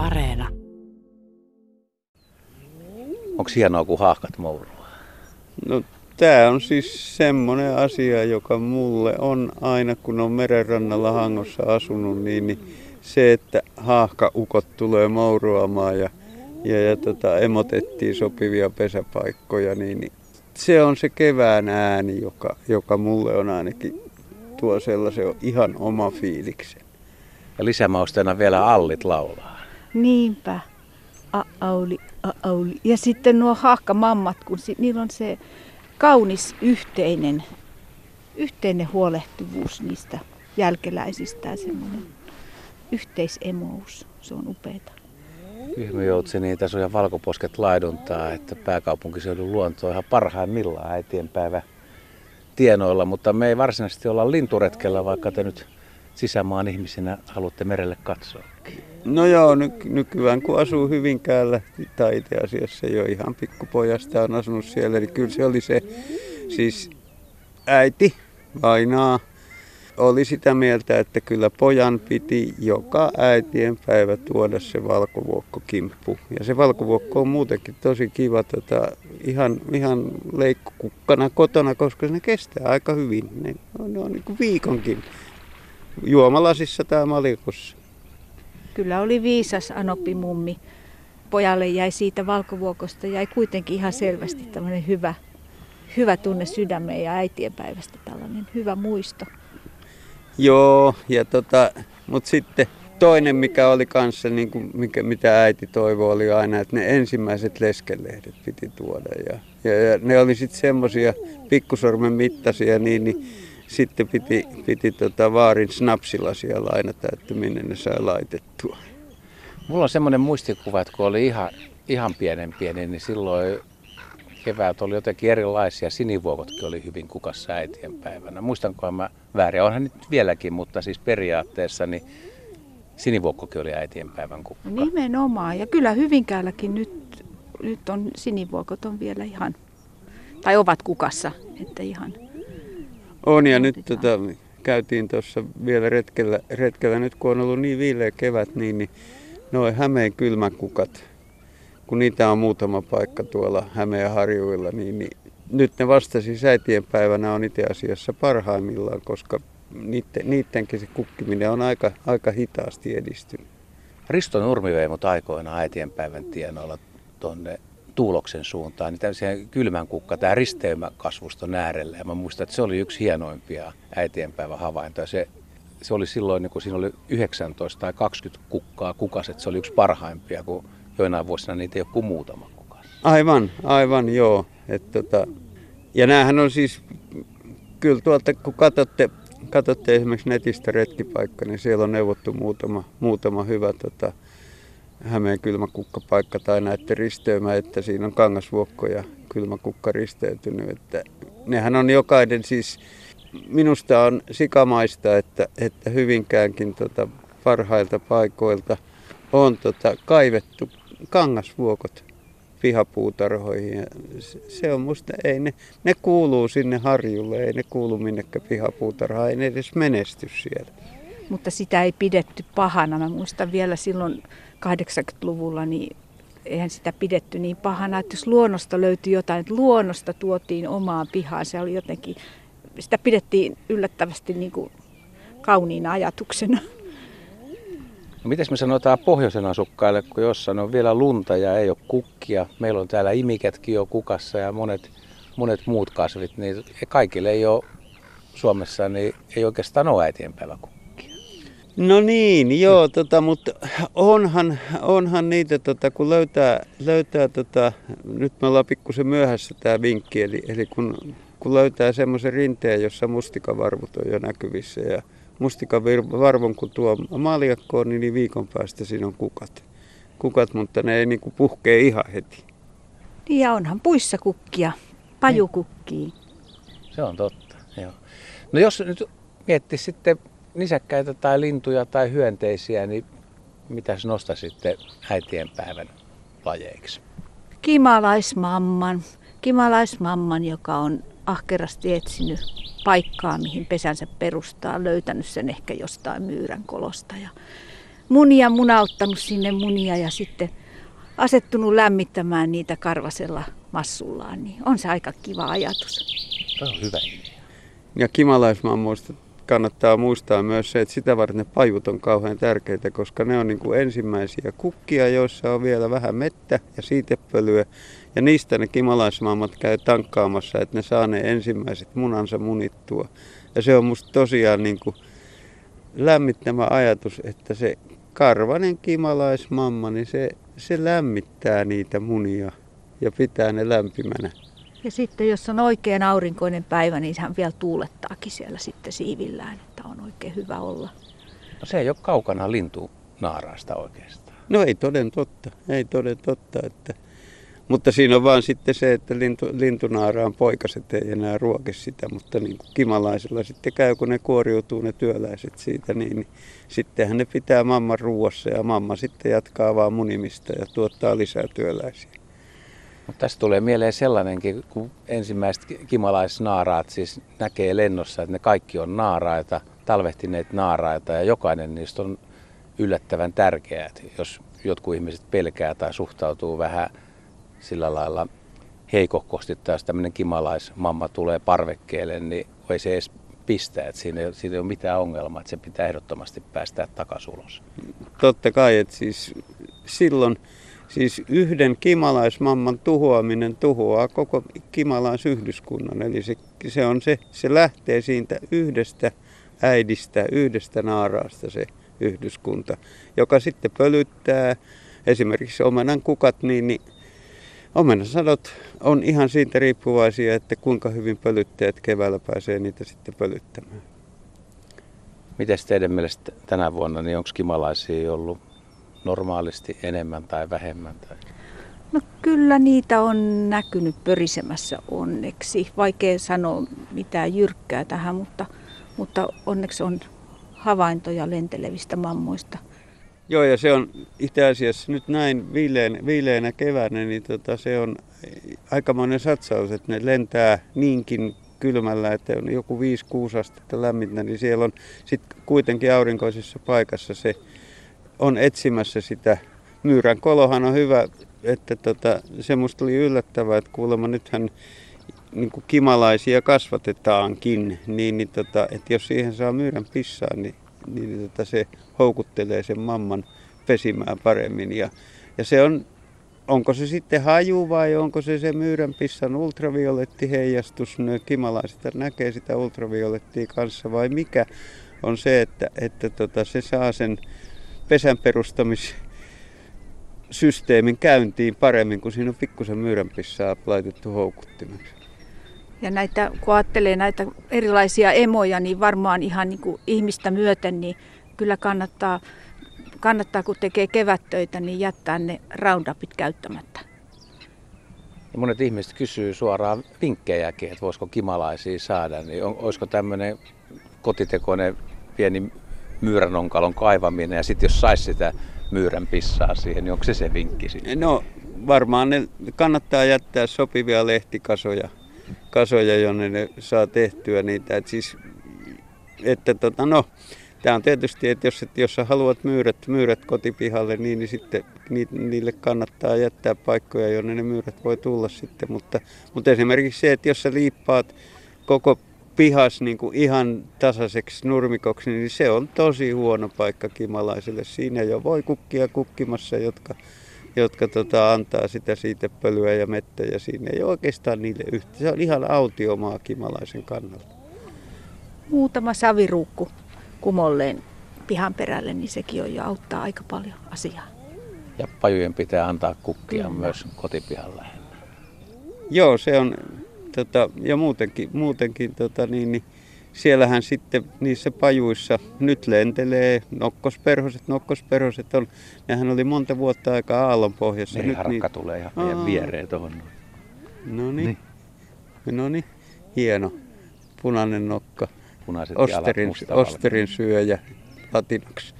Areena. Onko hienoa, kun haahkat mourua? No tämä on siis semmoinen asia, joka mulle on aina, kun on merenrannalla Hangossa asunut, niin, niin se, että haahkaukot tulee mouruamaan ja, ja, ja tota, emotettiin sopivia pesäpaikkoja, niin, niin se on se kevään ääni, joka, joka mulle on ainakin tuo sellaisen ihan oma fiiliksen. Ja lisämausteena vielä allit laulaa. Niinpä. A-auli, a-auli. Ja sitten nuo haakkamammat, kun si- niillä on se kaunis yhteinen, yhteinen huolehtivuus niistä jälkeläisistä semmoinen yhteisemous. Se on upeeta. Kyhmyjoutsi, niin tässä on ja valkoposket laiduntaa, että pääkaupunkiseudun luonto on ihan parhaimmillaan äitienpäivä tienoilla, mutta me ei varsinaisesti olla linturetkellä, vaikka te nyt sisämaan ihmisinä haluatte merelle katsoa. No joo, ny- nykyään kun asuu Hyvinkäällä, tai itse asiassa jo ihan pikkupojasta on asunut siellä, niin kyllä se oli se siis äiti, vainaa, oli sitä mieltä, että kyllä pojan piti joka äitien päivä tuoda se valkovuokkokimppu. Ja se valkovuokko on muutenkin tosi kiva tota, ihan, ihan leikkukukkana kotona, koska ne kestää aika hyvin. Ne, ne on niin kuin viikonkin juomalasissa tai malikossa. Kyllä oli viisas Anoppi mummi. Pojalle jäi siitä valkovuokosta, jäi kuitenkin ihan selvästi tämmöinen hyvä, hyvä tunne sydämeen ja äitienpäivästä tällainen hyvä muisto. Joo, ja tota, mutta sitten toinen, mikä oli kanssa, niin kuin, mikä, mitä äiti toivoi, oli aina, että ne ensimmäiset leskelehdet piti tuoda. Ja, ja, ja ne oli sitten semmoisia pikkusormen mittaisia, niin, niin sitten piti, piti tota vaarin snapsilasia lainata, että minne ne sai laitettua. Mulla on semmoinen muistikuva, että kun oli ihan, ihan pienen pieni, niin silloin keväät oli jotenkin erilaisia. Sinivuokotkin oli hyvin kukassa äitien päivänä. Muistankohan mä väärin, onhan nyt vieläkin, mutta siis periaatteessa niin sinivuokkokin oli äitien päivän kukka. Nimenomaan. Ja kyllä Hyvinkäälläkin nyt, nyt on sinivuokot on vielä ihan, tai ovat kukassa, että ihan. On ja nyt tota, käytiin tuossa vielä retkellä, retkellä, nyt kun on ollut niin viileä kevät, niin, niin noin Hämeen kylmäkukat, kun niitä on muutama paikka tuolla Hämeen harjuilla, niin, niin nyt ne vasta siis äitien päivänä on itse asiassa parhaimmillaan, koska niiden, niidenkin se kukkiminen on aika, aika hitaasti edistynyt. Risto Nurmi vei mut aikoinaan äitienpäivän tienoilla tuonne Tuuloksen suuntaan, niin tämmöisiä kylmän kukka, tämä risteymäkasvuston äärellä. Ja mä muistan, että se oli yksi hienoimpia äitienpäivän havaintoja. Se, se oli silloin, niin kun siinä oli 19 tai 20 kukkaa kukaset, se oli yksi parhaimpia, kun joinain vuosina niitä ei ole kuin muutama kukas. Aivan, aivan joo. Et tota, ja näähän on siis, kyllä tuolta kun katsotte, katsotte esimerkiksi netistä retkipaikka, niin siellä on neuvottu muutama, muutama hyvä tota, Hämeen kylmäkukkapaikka tai näette risteymä, että siinä on kangasvuokko ja kylmäkukka risteytynyt. Että nehän on jokainen siis, minusta on sikamaista, että, että Hyvinkäänkin tota, parhailta paikoilta on tota, kaivettu kangasvuokot pihapuutarhoihin. Ja se on musta, ei ne, ne kuuluu sinne harjulle, ei ne kuulu minnekään pihapuutarhaan, ei ne edes menesty siellä. Mutta sitä ei pidetty pahana. Mä muistan vielä silloin 80-luvulla, niin eihän sitä pidetty niin pahana, että jos luonnosta löytyi jotain, että luonnosta tuotiin omaan pihaan, se oli jotenkin, sitä pidettiin yllättävästi niin kuin kauniina ajatuksena. No mitäs me sanotaan pohjoisen asukkaille, kun jossain on vielä lunta ja ei ole kukkia. Meillä on täällä imiketkin jo kukassa ja monet, monet muut kasvit, niin kaikille ei ole Suomessa, niin ei oikeastaan ole äitienpäivä kukkia. No niin, joo, tota, mutta onhan, onhan niitä, tota, kun löytää, löytää tota, nyt me ollaan pikkusen myöhässä tämä vinkki, eli, eli kun, kun löytää semmoisen rinteen, jossa mustikavarvut on jo näkyvissä ja mustikavarvon kun tuo maljakkoon, niin, niin viikon päästä siinä on kukat. Kukat, mutta ne ei niinku puhkee ihan heti. Niin ja onhan puissa kukkia, pajukukkii. Se on totta, joo. No jos nyt miettii sitten nisäkkäitä tai lintuja tai hyönteisiä, niin mitä nostaisitte äitienpäivän lajeiksi? Kimalaismamman. Kimalaismamman, joka on ahkerasti etsinyt paikkaa, mihin pesänsä perustaa, löytänyt sen ehkä jostain myyrän kolosta ja munia munauttanut sinne munia ja sitten asettunut lämmittämään niitä karvasella massullaan, niin on se aika kiva ajatus. Se on hyvä idea. Ja kimalaismammoista kannattaa muistaa myös se, että sitä varten ne pajut on kauhean tärkeitä, koska ne on niin kuin ensimmäisiä kukkia, joissa on vielä vähän mettä ja siitepölyä. Ja niistä ne kimalaismammat käy tankkaamassa, että ne saa ne ensimmäiset munansa munittua. Ja se on musta tosiaan niin kuin lämmittämä ajatus, että se karvanen kimalaismamma, niin se, se lämmittää niitä munia ja pitää ne lämpimänä. Ja sitten jos on oikein aurinkoinen päivä, niin hän vielä tuulettaakin siellä sitten siivillään, että on oikein hyvä olla. No se ei ole kaukana lintu naaraasta oikeastaan. No ei toden totta, ei toden totta. Että... Mutta siinä on vaan sitten se, että lintu, lintunaaraan poikaset ei enää ruoke sitä, mutta niin kuin kimalaisilla sitten käy, kun ne kuoriutuu ne työläiset siitä, niin, niin sittenhän ne pitää mamman ruuassa ja mamma sitten jatkaa vaan munimista ja tuottaa lisää työläisiä. Mutta tässä tulee mieleen sellainenkin, kun ensimmäiset kimalaisnaaraat siis näkee lennossa, että ne kaikki on naaraita, talvehtineet naaraita ja jokainen niistä on yllättävän tärkeää. Että jos jotkut ihmiset pelkää tai suhtautuu vähän sillä lailla heikokkosti, tai jos tämmöinen kimalaismamma tulee parvekkeelle, niin ei se edes pistää, että siinä ei, siinä ei ole mitään ongelmaa, että se pitää ehdottomasti päästää takaisin ulos. Totta kai, että siis silloin Siis yhden kimalaismamman tuhoaminen tuhoaa koko kimalaisyhdyskunnan. Eli se, se, on se, se lähtee siitä yhdestä äidistä, yhdestä naaraasta se yhdyskunta, joka sitten pölyttää esimerkiksi omenan kukat, niin, niin omenasadot on ihan siitä riippuvaisia, että kuinka hyvin pölyttäjät keväällä pääsee niitä sitten pölyttämään. Miten teidän mielestä tänä vuonna, niin onko kimalaisia ollut normaalisti enemmän tai vähemmän? Tai? No kyllä niitä on näkynyt pörisemässä onneksi. Vaikea sanoa mitään jyrkkää tähän, mutta, mutta onneksi on havaintoja lentelevistä mammoista. Joo, ja se on itse asiassa nyt näin viileän, viileänä keväänä, niin tota, se on aikamoinen satsaus, että ne lentää niinkin kylmällä, että on joku 5-6 astetta lämmintä, niin siellä on sitten kuitenkin aurinkoisessa paikassa se on etsimässä sitä. Myyrän kolohan on hyvä, että tota, se musta oli yllättävää, että kuulemma nythän niin kuin kimalaisia kasvatetaankin, niin, niin tota, että jos siihen saa myyrän pissaa, niin, niin tota, se houkuttelee sen mamman pesimään paremmin. Ja, ja se on, onko se sitten haju vai onko se se myyrän pissan ultravioletti heijastus, ne kimalaiset näkee sitä ultraviolettia kanssa vai mikä on se, että, että tota, se saa sen pesän perustamissysteemin käyntiin paremmin, kun siinä on pikkusen myyränpissaa laitettu houkuttimeksi. Ja näitä, kun ajattelee näitä erilaisia emoja, niin varmaan ihan niin kuin ihmistä myöten, niin kyllä kannattaa, kannattaa, kun tekee kevättöitä, niin jättää ne roundupit käyttämättä. Ja monet ihmiset kysyy suoraan vinkkejäkin, että voisiko kimalaisia saada, niin on, olisiko tämmöinen kotitekoinen pieni myyränonkalon kaivaminen ja sitten jos saisi sitä myyrän pissaa siihen, niin onko se se vinkki sitten? No varmaan ne kannattaa jättää sopivia lehtikasoja, kasoja, jonne ne saa tehtyä niitä. Et siis, että tota, no, Tämä on tietysti, että jos, että jos sä haluat myyrät, myyrät kotipihalle, niin, niin sitten niille kannattaa jättää paikkoja, jonne ne myyrät voi tulla sitten. Mutta, mutta esimerkiksi se, että jos sä liippaat koko pihas niin kuin ihan tasaiseksi nurmikoksi, niin se on tosi huono paikka kimalaisille. Siinä jo voi kukkia kukkimassa, jotka, jotka tota, antaa sitä siitä pölyä ja mettä ja siinä ei oikeastaan niille yhtä. Se on ihan autiomaa kimalaisen kannalta. Muutama saviruukku kumolleen pihan perälle, niin sekin on jo auttaa aika paljon asiaa. Ja pajujen pitää antaa kukkia Kyllä. myös kotipihan lähellä. Joo, se on tota, ja muutenkin, muutenkin tota, niin, niin, siellähän sitten niissä pajuissa nyt lentelee nokkosperhoset. Nokkosperhoset on, nehän oli monta vuotta aikaa aallon pohjassa. Nyt niin, tulee ihan meidän viereen tuohon. No niin. No niin, hieno. Punainen nokka. Punaiset Osterin, Osterin syöjä latinaksi.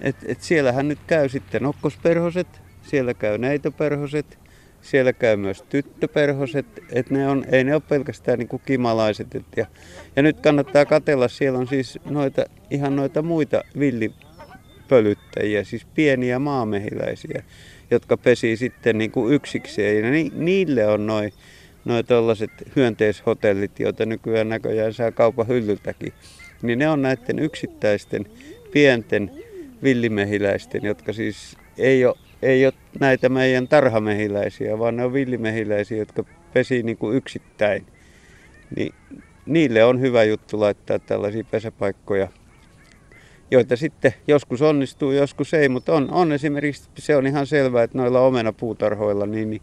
Et, et siellähän nyt käy sitten nokkosperhoset, siellä käy neitoperhoset, siellä käy myös tyttöperhoset, että ne on, ei ne ole pelkästään niin kuin kimalaiset. Et ja, ja nyt kannattaa katella, siellä on siis noita, ihan noita muita villi, pölyttäjiä, siis pieniä maamehiläisiä, jotka pesii sitten niin kuin yksikseen. Ja ni, niille on noin noi tällaiset hyönteishotellit, joita nykyään näköjään saa kaupan hyllyltäkin. Niin ne on näiden yksittäisten pienten villimehiläisten, jotka siis ei ole, ei ole näitä meidän tarhamehiläisiä, vaan ne on villimehiläisiä, jotka pesii niin kuin yksittäin. Niin niille on hyvä juttu laittaa tällaisia pesäpaikkoja, joita sitten joskus onnistuu, joskus ei, mutta on, on esimerkiksi, se on ihan selvää, että noilla omenapuutarhoilla, niin, niin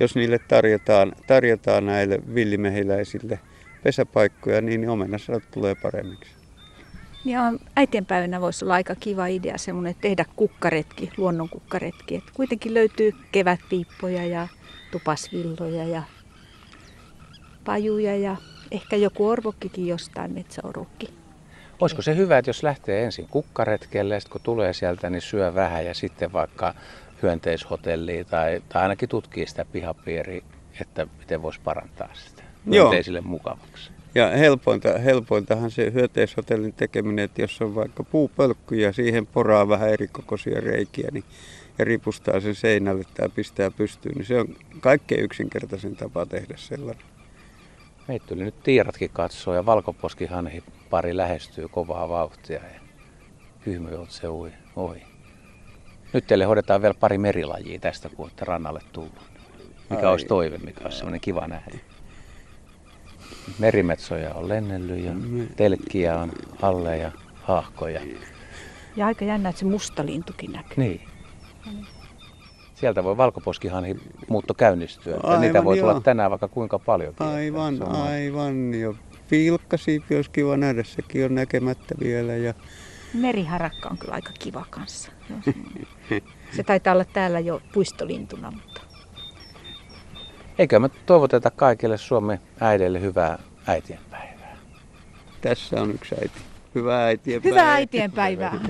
jos niille tarjotaan, tarjotaan näille villimehiläisille pesäpaikkoja, niin, niin omenasadot tulee paremmiksi. Ja äitienpäivänä voisi olla aika kiva idea semmoinen tehdä kukkaretki, luonnon kukkaretki. Et kuitenkin löytyy kevätpiippoja ja tupasvilloja ja pajuja ja ehkä joku orvokkikin jostain, metsäorukki. Olisiko se hyvä, että jos lähtee ensin kukkaretkelle, sitten kun tulee sieltä, niin syö vähän ja sitten vaikka hyönteishotelliin tai, tai ainakin tutkii sitä pihapiiriä, että miten voisi parantaa sitä hyönteisille Joo. mukavaksi. Ja helpointa, helpointahan se hyönteishotellin tekeminen, että jos on vaikka puupölkky ja siihen poraa vähän erikokoisia reikiä niin, ja ripustaa sen seinälle tai pistää pystyyn, niin se on kaikkein yksinkertaisin tapa tehdä sellainen. Meitä tuli nyt tiiratkin katsoo ja valkoposkihanhi pari lähestyy kovaa vauhtia ja se ui ohi. Nyt teille hoidetaan vielä pari merilajia tästä, kun olette rannalle tullut. Mikä Ai. olisi toive, mikä olisi sellainen kiva nähdä. Merimetsoja on lennellyt ja telkkiä on alle ja haahkoja. Ja aika jännä, että se musta lintukin näkyy. Niin. Sieltä voi valkoposkihan muutto käynnistyä. Aivan, niitä voi joo. tulla tänään vaikka kuinka paljon. Aivan, aivan. Jo pilkkasiipi olisi kiva nähdä, sekin on näkemättä vielä. Ja... Meriharakka on kyllä aika kiva kanssa. Se taitaa olla täällä jo puistolintuna, mutta... Eikö me toivoteta kaikille Suomen äidille hyvää äitienpäivää? Tässä on yksi äiti. Hyvää äitienpäivää. Hyvää äitienpäivää.